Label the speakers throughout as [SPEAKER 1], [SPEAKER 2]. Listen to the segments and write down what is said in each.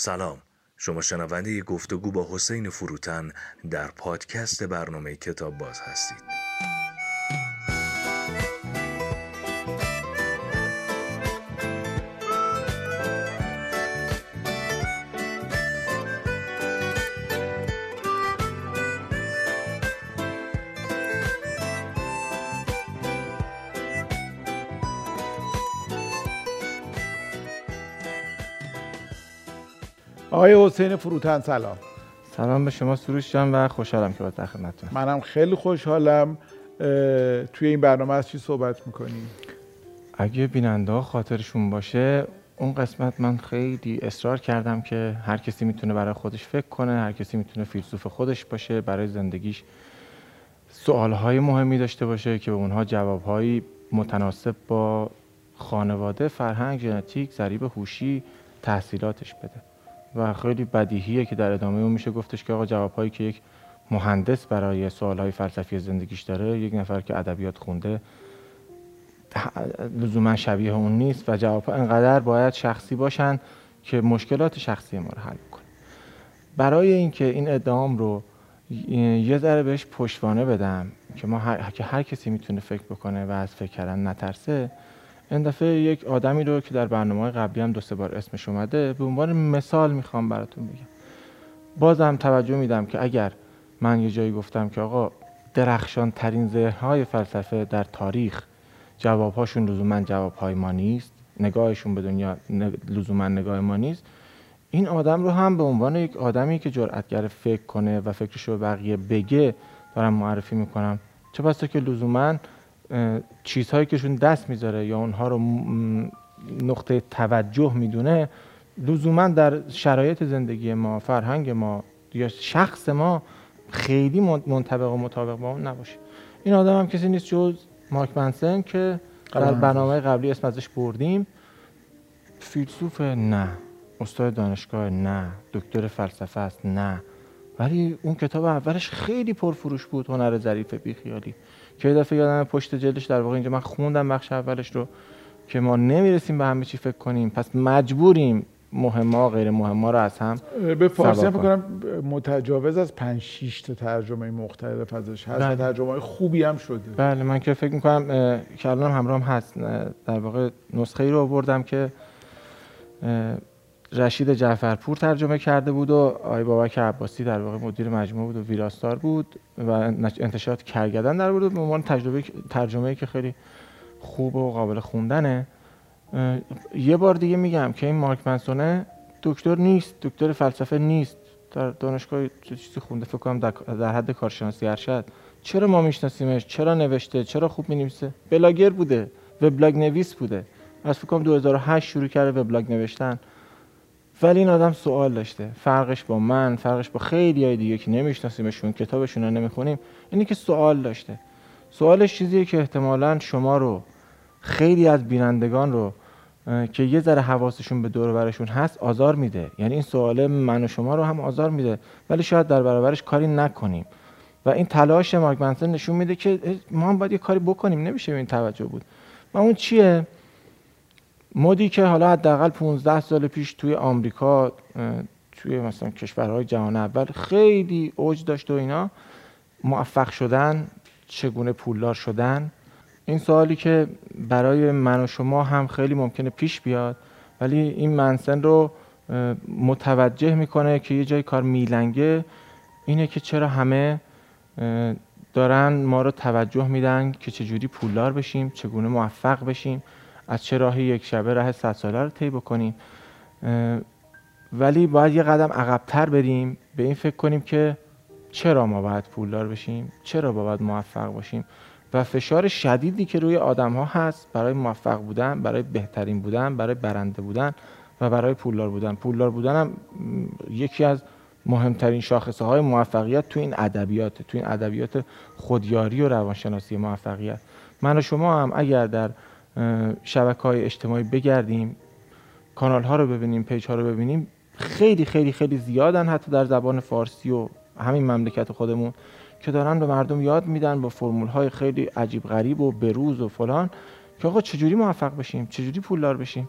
[SPEAKER 1] سلام. شما شنونده گفتگو با حسین فروتن در پادکست برنامه کتاب باز هستید.
[SPEAKER 2] آقای حسین فروتن سلام.
[SPEAKER 3] سلام به شما سروش جان و خوشحالم که با در خدمتتونم
[SPEAKER 2] منم خیلی خوشحالم توی این برنامه از چی صحبت می‌کنیم
[SPEAKER 3] اگه بیننده ها خاطرشون باشه اون قسمت من خیلی اصرار کردم که هر کسی می‌تونه برای خودش فکر کنه هر کسی می‌تونه فیلسوف خودش باشه برای زندگیش سوالهای مهمی داشته باشه که به اونها جوابهایی متناسب با خانواده فرهنگ ژنتیک ضریب هوشی تحصیلاتش بده. و خیلی بدیهیه که در ادامه اون میشه گفتش که آقا جوابهایی که یک مهندس برای سوالهای فلسفی زندگیش داره یک نفر که ادبیات خونده لزوما شبیه اون نیست و جواب انقدر باید شخصی باشن که مشکلات شخصی ما رو حل کنه برای اینکه این ادعام رو یه ذره بهش پشتوانه بدم که ما هر, که هر کسی می‌تونه فکر بکنه و از فکر کردن نترسه این دفعه یک آدمی رو که در برنامه قبلی هم دو سه بار اسمش اومده به عنوان مثال می‌خوام براتون بگم. بازم توجه میدم که اگر من یه جایی گفتم که آقا درخشان ترین ذهنهای فلسفه در تاریخ جوابهاشون لزوما جوابهای ما نیست نگاهشون به دنیا لزوما نگاه ما نیست این آدم رو هم به عنوان یک آدمی که جرأتگر فکر کنه و فکرش رو بقیه بگه دارم معرفی می‌کنم. چه بسا که لزوما چیزهایی کهشون دست می‌ذاره یا اونها رو نقطه توجه می‌دونه لزوما در شرایط زندگی ما فرهنگ ما یا شخص ما خیلی منطبق و مطابق با اون نباشه. این آدم هم کسی نیست جز مارک منسن که در برنامه قبلی اسم ازش بردیم. فیلسوف نه. استاد دانشگاه نه. دکتر فلسفه است نه. ولی اون کتاب اولش خیلی پرفروش بود هنر ظریف بیخیالی. که دفعه یادم پشت جلدش در واقع اینجا من خوندم بخش اولش رو که ما نمی‌رسیم به همه چی فکر کنیم. پس مجبوریم مهمه غیر مهمه رو از هم
[SPEAKER 2] به فارسی هم کنم متجاوز از 5 6 تا ترجمه مختلف ازش هست. بله. ترجمه خوبی هم شده.
[SPEAKER 3] بله من که فکر می‌کنم که الان همراه هم هست در واقع نسخه ای رو آوردم که رشید جعفرپور ترجمه کرده بود و آقای بابک عباسی در واقع مدیر مجموعه بود و ویراستار بود و انتشارات کرگدن در بود. به عنوان تجربه ترجمه که خیلی خوب و قابل خوندنه. یه بار دیگه میگم که این مارک منسونه دکتر نیست دکتر فلسفه نیست. در دانشگاه چیزی خونده فکر کنم در حد کارشناسی ارشد. چرا ما میشناسیمش؟ چرا نوشته؟ چرا خوب می‌نویسه؟ بلاگر بوده وبلاگ نویس بوده. از فکر کنم 2008 شروع کرده وبلاگ نوشتن. ولی این آدم سوال داشته. فرقش با من فرقش با خیلی های دیگه که نمیشناسیمشون کتابشون رو نمی‌خونیم اینی که سوال داشته. سوالش چیزیه که احتمالا شما رو خیلی از بینندگان رو که یه ذره حواسشون به دور برشون هست آزار میده. یعنی این سوال من و شما رو هم آزار میده. ولی شاید در برابرش کاری نکنیم. و این تلاش مارک نشون میده که ما هم باید یه کاری بکنیم. نمیشه این توجه بود. و اون چیه؟ مدی که حالا حداقل 15 سال پیش توی آمریکا توی مثلا کشورهای جهان اول خیلی اوج داشت و اینا موفق شدن چگونه پولدار شدن. این سوالی که برای من و شما هم خیلی ممکنه پیش بیاد ولی این منسن رو متوجه می‌کنه که یه جای کار میلنگه اینه که چرا همه دارن ما رو توجه میدن که چجوری پولدار بشیم چگونه موفق بشیم. از چه راهی یک شبه راه صد ساله رو طی بکنیم؟ ولی باید یه قدم عقبتر بریم به این فکر کنیم که چرا ما باید پولدار بشیم؟ چرا باید موفق باشیم؟ و فشار شدیدی که روی آدم ها هست برای موفق بودن برای بهترین بودن برای برنده بودن و برای پولدار بودن. پولدار بودن هم یکی از مهمترین شاخصه های موفقیت تو این ادبیات تو این ادبیات خودیاری و روانشناسی موفقیت. من و شما هم اگر در شبکه های اجتماعی بگردیم کانال ها رو ببینیم پیج ها رو ببینیم خیلی خیلی خیلی زیادن حتی در زبان فارسی و همین مملکت خودمون که دارن به مردم یاد میدن با فرمول های خیلی عجیب غریب و بروز و فلان که آقا چجوری موفق بشیم؟ چجوری پولدار بشیم؟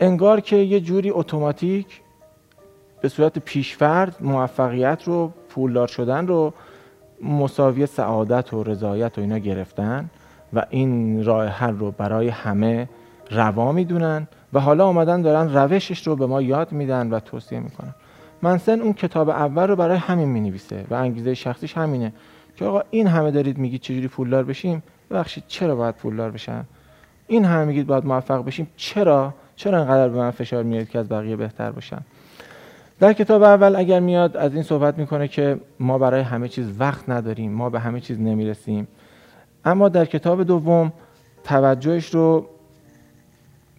[SPEAKER 3] انگار که یه جوری اتوماتیک به صورت پیشفرد موفقیت رو پولدار شدن رو مساوی سعادت و رضایت و اینا گرفتن. و این راه حل رو برای همه روا می‌دونن و حالا آمدن دارن روشش رو به ما یاد میدن و توصیه می‌کنن. منسن اون کتاب اول رو برای همین می‌نویسه و انگیزه شخصیش همینه که آقا این همه دارید میگید چجوری پولدار بشیم؟ ببخشید چرا باید پولدار بشن؟ این همه میگید باید موفق بشیم؟ چرا؟ چرا انقدر به من فشار میاد که از بقیه بهتر باشم در کتاب اول اگر میاد از این صحبت می‌کنه که ما برای همه چیز وقت نداریم ما به همه چیز نمی‌رسیم. اما در کتاب دوم توجهش رو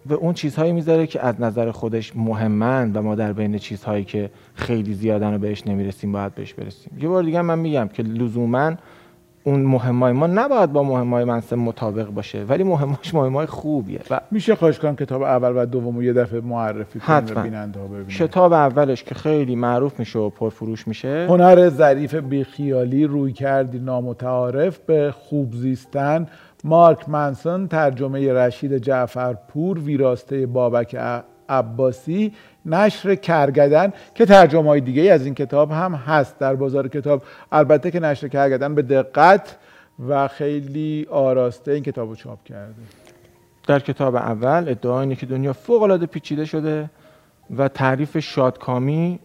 [SPEAKER 3] به اون چیزهایی می‌ذاره که از نظر خودش مهمن و ما در بین چیزهایی که خیلی زیادن و بهش نمی‌رسیم باید بهش برسیم. یه بار دیگه من میگم که لزوما اون مهمای ما نباید با مهمای منصب مطابق باشه ولی مهماش مهمای خوبیه.
[SPEAKER 2] و میشه خواهش کنم کتاب اول و دوم یه دفعه معرفی کنیم بیننده ها
[SPEAKER 3] کتاب اولش که خیلی معروف میشه و پرفروش میشه.
[SPEAKER 2] هنر ظریف بیخیالی روی کردی نامتعارف به خوب زیستن. مارک منسون ترجمه رشید جعفرپور ویراسته بابک عباسی. نشر کرگدن که ترجمه های دیگه از این کتاب هم هست در بازار کتاب. البته که نشر کرگدن به دقت و خیلی آراسته این کتاب رو چاپ کرده.
[SPEAKER 3] در کتاب اول ادعا اینه که دنیا فوق العاده پیچیده شده و تعریف شادکامی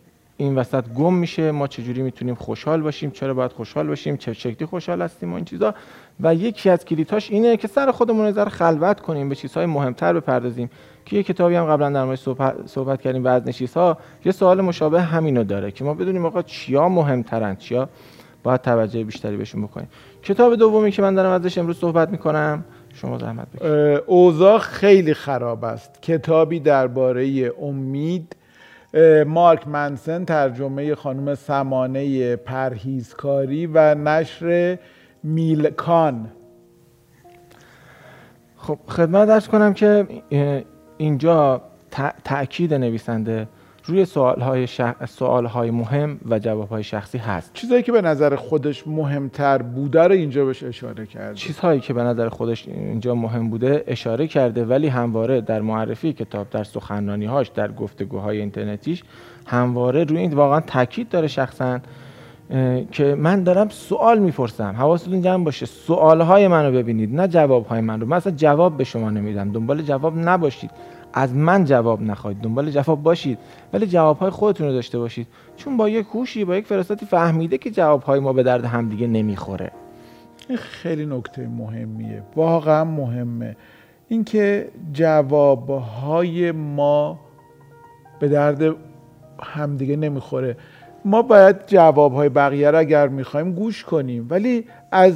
[SPEAKER 3] این وسط گم میشه. ما چجوری می‌تونیم خوشحال باشیم؟ چرا باید خوشحال باشیم؟ چه شکلی خوشحال هستیم و این چیزا؟ و یکی از کلیدهاش اینه که سر خودمون رو خلوت کنیم به چیزهای مهمتر بپردازیم. که یه کتابی هم قبلا در مورد صحبت, کردیم بعد ها یه سوال مشابه همینو داره که ما بدونیم آقا چیا مهمترن؟ چیا باید توجه بیشتری بهشون بکنیم. کتاب دومی که من دارم ازش امروز صحبت می‌کنم. شما زحمت بکشید.
[SPEAKER 2] اوضاع خیلی خراب است. کتابی درباره امید مارک منسن ترجمه خانم سمانه پرهیزکاری و نشر میلکان
[SPEAKER 3] خب خدمت درس کنم که اینجا تاکید نویسنده روی سوالهای, سوالهای مهم و جوابهای شخصی هست.
[SPEAKER 2] چیزهایی که به نظر خودش مهمتر بوده رو اینجا بهش اشاره کرده.
[SPEAKER 3] چیزهایی که به نظر خودش اینجا مهم بوده اشاره کرده ولی همواره در معرفی کتاب در سخنرانیهاش در گفتگوهای اینترنتیش همواره روی این واقعا تاکید داره شخصا که من دارم سوال می‌پرسم. حواستون جمع باشه. سوالهای منو ببینید نه جوابهای من رو. من اصلا جواب به شما نمیدم. دنبال جواب نباشید. از من جواب نخواهید دنبال جواب باشید. ولی جوابهای خودتون رو داشته باشید. چون با یک هوشی با یک فراستی فهمیده که جوابهای ما به درد همدیگه نمی‌خوره.
[SPEAKER 2] این خیلی نکته مهمیه. واقعا مهمه. اینکه جوابهای ما به درد همدیگه نمی‌خوره. ما باید جوابهای بقیه رو اگر می‌خوایم گوش کنیم. ولی از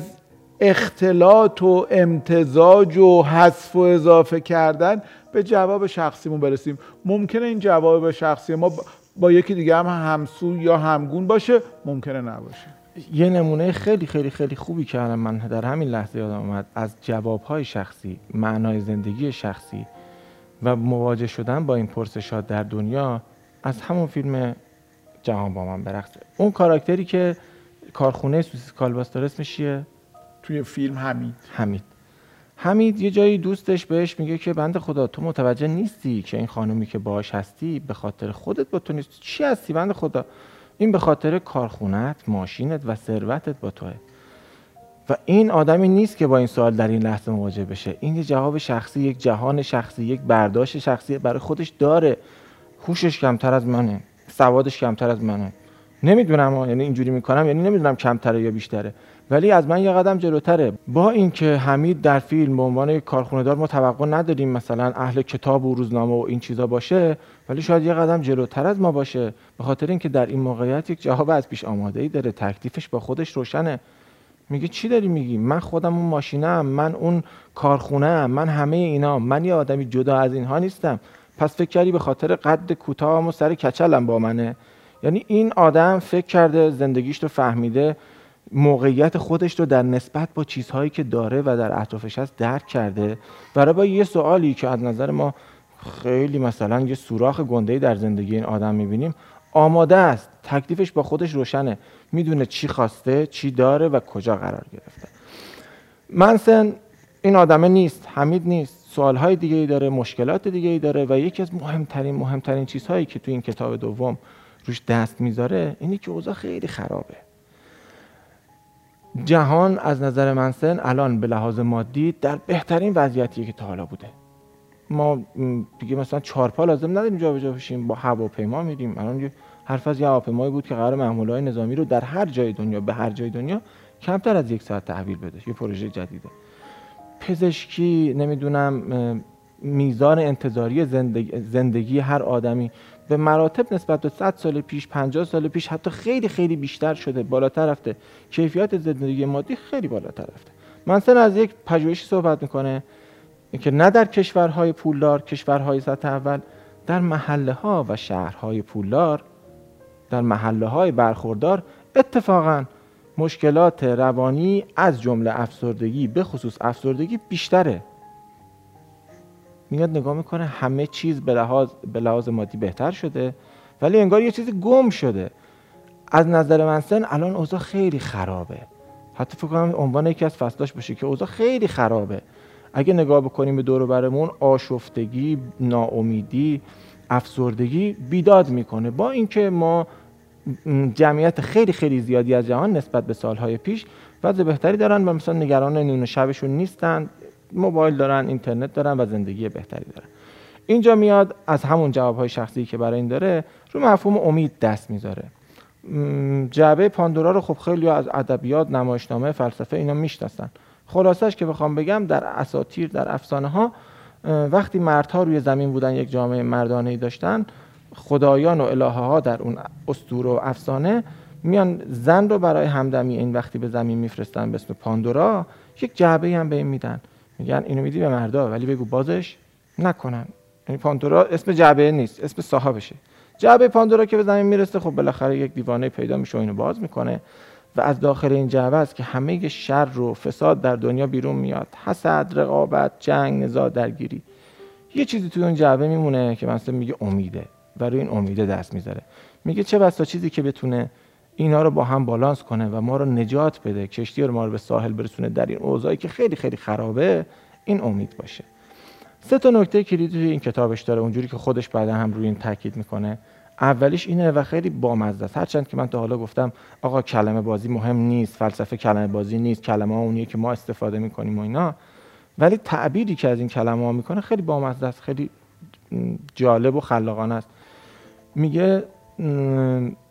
[SPEAKER 2] اختلاط و امتزاج و حذف و اضافه کردن به جواب شخصیمون برسیم. ممکنه این جواب شخصی ما با یکی دیگه هم همسو یا همگون باشه؟ ممکنه نباشه.
[SPEAKER 3] یه نمونه خیلی خیلی خیلی خوبی که من در همین لحظه یادم اومد از جوابهای شخصی معنای زندگی شخصی و مواجه شدن با این پرسشات در دنیا از همون فیلم جهان با من برقصه. اون کاراکتری که کارخونه سوسیس کالباس داره اسمش چیه
[SPEAKER 2] توی فیلم حمید.
[SPEAKER 3] حمید. حمید یه جایی دوستش بهش میگه که بند خدا تو متوجه نیستی که این خانومی که باش هستی به خاطر خودت با تو نیست. چی هستی بند خدا؟ این به خاطر کارخونت ماشینت و ثروتت با توه. و این آدمی نیست که با این سوال در این لحظه مواجه بشه. این یه جواب شخصی یک جهان شخصی یک برداشت شخصی برای خودش داره. هوشش کمتر از منه. سوادش کمتر از منه. نمی‌دونم یعنی اینجوری می‌کنم یعنی نمی‌دونم کمتره یا بیشتره. ولی از من یه قدم جلوتره. با اینکه حمید در فیلم به عنوان کارخونه دار ما توقع نداریم مثلا اهل کتاب و روزنامه و این چیزا باشه ولی شاید یه قدم جلوتر از ما باشه. به خاطر اینکه در این موقعیت یک جواب از پیش آماده ای داره. تکلیفش با خودش روشنه. میگه چی داری میگی؟ من خودم اون ماشینم من اون کارخونه من همه اینا. من یه آدمی جدا از اینها نیستم. پس فکر کردی به خاطر قد کوتاهم و سر کچلم با منه؟ یعنی این آدم فکر کرده زندگیش رو فهمیده. موقعیت خودش رو در نسبت با چیزهایی که داره و در اطرافش هست درک کرده. برای با یه سوالی که از نظر ما خیلی مثلا یه سوراخ گنده در زندگی این آدم می‌بینیم آماده است. تکلیفش با خودش روشنه. می‌دونه چی خواسته چی داره و کجا قرار گرفته. منسن این آدمه نیست حمید نیست. سوالهای دیگه ای داره مشکلات دیگه ای داره و یکی از مهمترین مهمترین چیزهایی که تو این کتاب دوم روش دست می‌ذاره اینه که اوضاع خیلی خرابه. جهان از نظر منسن الان به لحاظ مادی در بهترین وضعیتیه که تا حالا بوده. ما دیگه مثلا چهار لازم نداریم جابجا بشیم با هواپیما میریم. الان حرف از یه هواپیمایی بود که قرار محمولهای نظامی رو در هر جای دنیا به هر جای دنیا کمتر از یک ساعت تحویل بده. یه پروژه جدیده. پزشکی نمی‌دونم میزان انتظاری زندگی, زندگی هر آدمی به مراتب نسبت به 100 سال پیش 50 سال پیش حتی خیلی خیلی بیشتر شده بالاتر رفته. کیفیت زندگی مادی خیلی بالاتر رفته. منسن از یک پژوهشی صحبت می‌کنه که نه در کشورهای پولدار کشورهای سطح اول در محله ها و شهرهای پولدار در محله های برخوردار اتفاقا مشکلات روانی از جمله افسردگی به خصوص افسردگی بیشتره. میاد نگاه می‌کنه همه چیز به لحاظ, به لحاظ مادی بهتر شده ولی انگار یه چیزی گم شده. از نظر منسن الان اوضاع خیلی خرابه. حتی فکر کنم عنوان یکی از فصلاش باشه که اوضاع خیلی خرابه. اگه نگاه بکنیم به دور برمون آشفتگی ناامیدی افسردگی بیداد می‌کنه. با اینکه ما جمعیت خیلی خیلی زیادی از جهان نسبت به سالهای پیش وضع بهتری دارن و مثلا نگران نون شبشون نیستن. موبایل دارن اینترنت دارن و زندگی بهتری دارن. اینجا میاد از همون جوابهای شخصی که برای این داره رو مفهوم امید دست می‌ذاره. جعبه پاندورا رو خب خیلی از ادبیات نمایشنامه فلسفه اینا می‌شناسن. خلاصش که بخوام بگم در اساتیر در افسانه ها وقتی مردها روی زمین بودن یک جامعه مردانه ای داشتن خدایان و الهه ها در اون استور و افسانه میان زن رو برای همدمی این وقتی به زمین میفرستن به اسم پاندورا یک جعبه هم به این میدن. میگن اینو میدی به مردا ولی بگو بازش نکنن. یعنی پاندورا اسم جعبه نیست اسم صاحبشه. جعبه پاندورا که به زمین می‌رسه خب بالاخره یک دیوانه پیدا میشه و اینو باز می‌کنه و از داخل این جعبه است که همه شر و فساد در دنیا بیرون میاد. حسد رقابت جنگ نزاع درگیری. یه چیزی توی اون جعبه میمونه که مثلا میگه امیده و روی این امیده دست می‌ذاره. میگه چه بسا چیزی که بتونه اینا رو با هم بالانس کنه و ما رو نجات بده کشتی رو ما رو به ساحل برسونه در این اوضاعی که خیلی خیلی خرابه این امید باشه. سه تا نکته کلیدی توی این کتابش داره اونجوری که خودش بعدا هم روی این تاکید می‌کنه. اولیش اینه و خیلی بامزه است. هرچند که من تا حالا گفتم آقا کلمه بازی مهم نیست فلسفه کلمه بازی نیست کلمه ها اونیه که ما استفاده می‌کنیم و اینا. ولی تعبیری که از این کلمه ها می‌کنه خیلی بامزه است خیلی جالب و خلاقانه است. میگه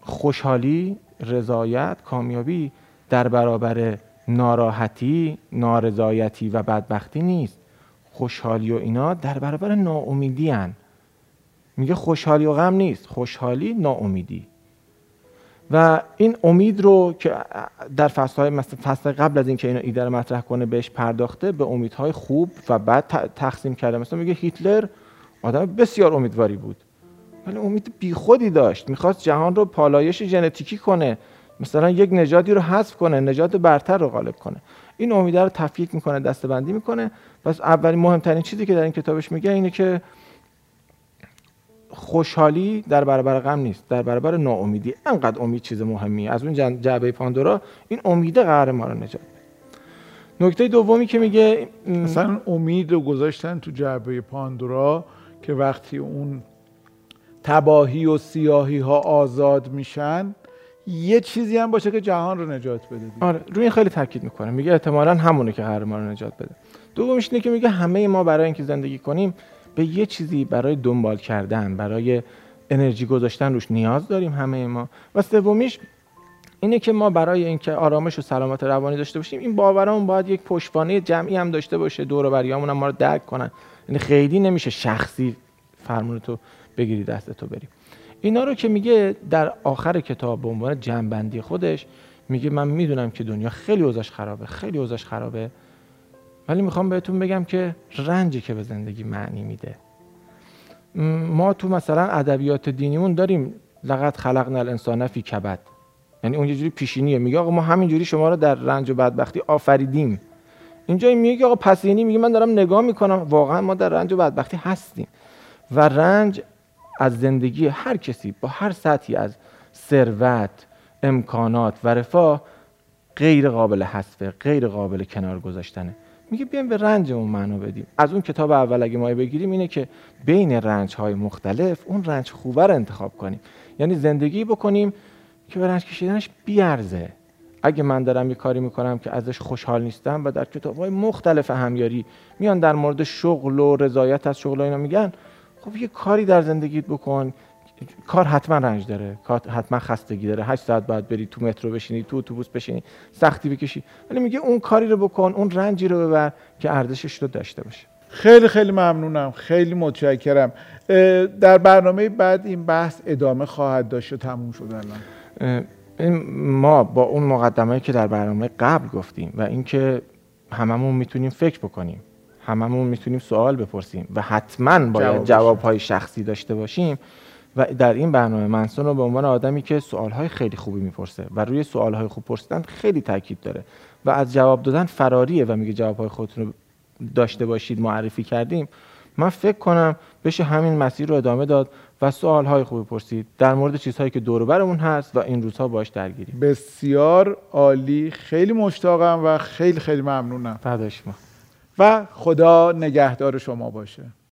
[SPEAKER 3] خوشحالی رضایت کامیابی در برابر ناراحتی نارضایتی و بدبختی نیست. خوشحالی و اینا در برابر ناامیدی هن. میگه خوشحالی و غم نیست. خوشحالی ناامیدی. و این امید رو که در فصل فصل قبل از اینکه اینو ایده رو مطرح کنه بهش پرداخته به امیدهای خوب و بعد تقسیم کرده. مثلا میگه هیتلر آدم بسیار امیدواری بود. ولی امید بیخودی داشت. می‌خواست جهان رو پالایش ژنتیکی کنه. مثلا یک نژادی رو حذف کنه نژاد برتر رو غالب کنه. این امیده رو تفکیک می‌کنه دستبندی می‌کنه. پس اولین مهمترین چیزی که در این کتابش میگه اینه که خوشحالی در برابر غم نیست در برابر ناامیدی. انقدر امید چیز مهمیه. از اون جعبه پاندورا این امیده قرار ما رو نجات نکته دومی که میگه
[SPEAKER 2] مثلا امید رو گذاشتن تو جعبه پاندورا که وقتی اون تباهی و سیاهی ها آزاد میشن یه چیزی هم باشه که جهان رو نجات بده
[SPEAKER 3] آره روی این خیلی تاکید می‌کنه. میگه احتمالا همونه که قرار ما رو نجات بده. دومش اینه که میگه همه ما برای اینکه زندگی کنیم به یه چیزی برای دنبال کردن برای انرژی گذاشتن روش نیاز داریم همه ما. و سومیش اینه که ما برای اینکه آرامش و سلامت روانی داشته باشیم این باورامون باید یک پشتوانه جمعی هم داشته باشه. دور و بریامون هم ما رو درک کنن. یعنی خیلی نمیشه شخصی فرمون تو بگیری دست تو بریم اینا رو که میگه در آخر کتاب به عنوان جنبندی خودش میگه من می‌دونم که دنیا خیلی اوضاعش خرابه خیلی اوضاعش خرابه ولی می‌خوام بهتون بگم که رنجی که به زندگی معنی میده. ما تو مثلا ادبیات دینیمون داریم لقد خلقنا الانسان فی کبد. یعنی اون یه جوری پیشینیه. میگه آقا ما همینجوری شما رو در رنج و بدبختی آفریدیم. اینجا میگه آقا پسینی میگه من دارم نگاه می‌کنم واقعا ما در رنج و بدبختی هستیم. و رنج از زندگی هر کسی با هر سطحی از ثروت امکانات و رفاه غیر قابل حذفه غیر قابل کنار گذاشتنه. میگه بیایم به رنجمون معنا بدیم. از اون کتاب اول اگه ما بگیریم اینه که بین رنج های مختلف اون رنج خوبه رو انتخاب کنیم. یعنی زندگی بکنیم که به رنج کشیدنش بیارزه. اگه من دارم یه کاری می‌کنم که ازش خوشحال نیستم و در کتاب های مختلف همیاری میان در مورد شغل و رضایت از شغل اینا میگن خب یه کاری در زندگیت بکن. کار حتما رنج داره. کار حتما خستگی داره. 8 ساعت باید بری تو مترو بشینی تو اتوبوس بشینی سختی بکشی. ولی میگه اون کاری رو بکن اون رنجی رو ببر که ارزشش رو داشته باشه.
[SPEAKER 2] خیلی خیلی ممنونم. خیلی متشکرم. در برنامه بعد این بحث ادامه خواهد داشت و تموم شد الان؟
[SPEAKER 3] ما با اون مقدمه که در برنامه قبل گفتیم و اینکه هممون می‌تونیم فکر بکنیم هممون می‌تونیم سوال بپرسیم و حتما باید جواب های شخصی داشته باشیم و در این برنامه منسون رو به عنوان آدمی که سوالهای خیلی خوبی می‌پرسه و روی سوالهای خوب پرسیدن خیلی تاکید داره و از جواب دادن فراریه و میگه جوابهای خودتون رو داشته باشید معرفی کردیم من فکر کنم بشه همین مسیر رو ادامه داد و سوالهای خوبی پرسید. در مورد چیزهایی که دور برمون هست و این روزها باش درگیریم.
[SPEAKER 2] بسیار عالی. خیلی مشتاقم و خیلی خیلی ممنونم.
[SPEAKER 3] فداش ما.
[SPEAKER 2] و خدا نگهدار شما باشه.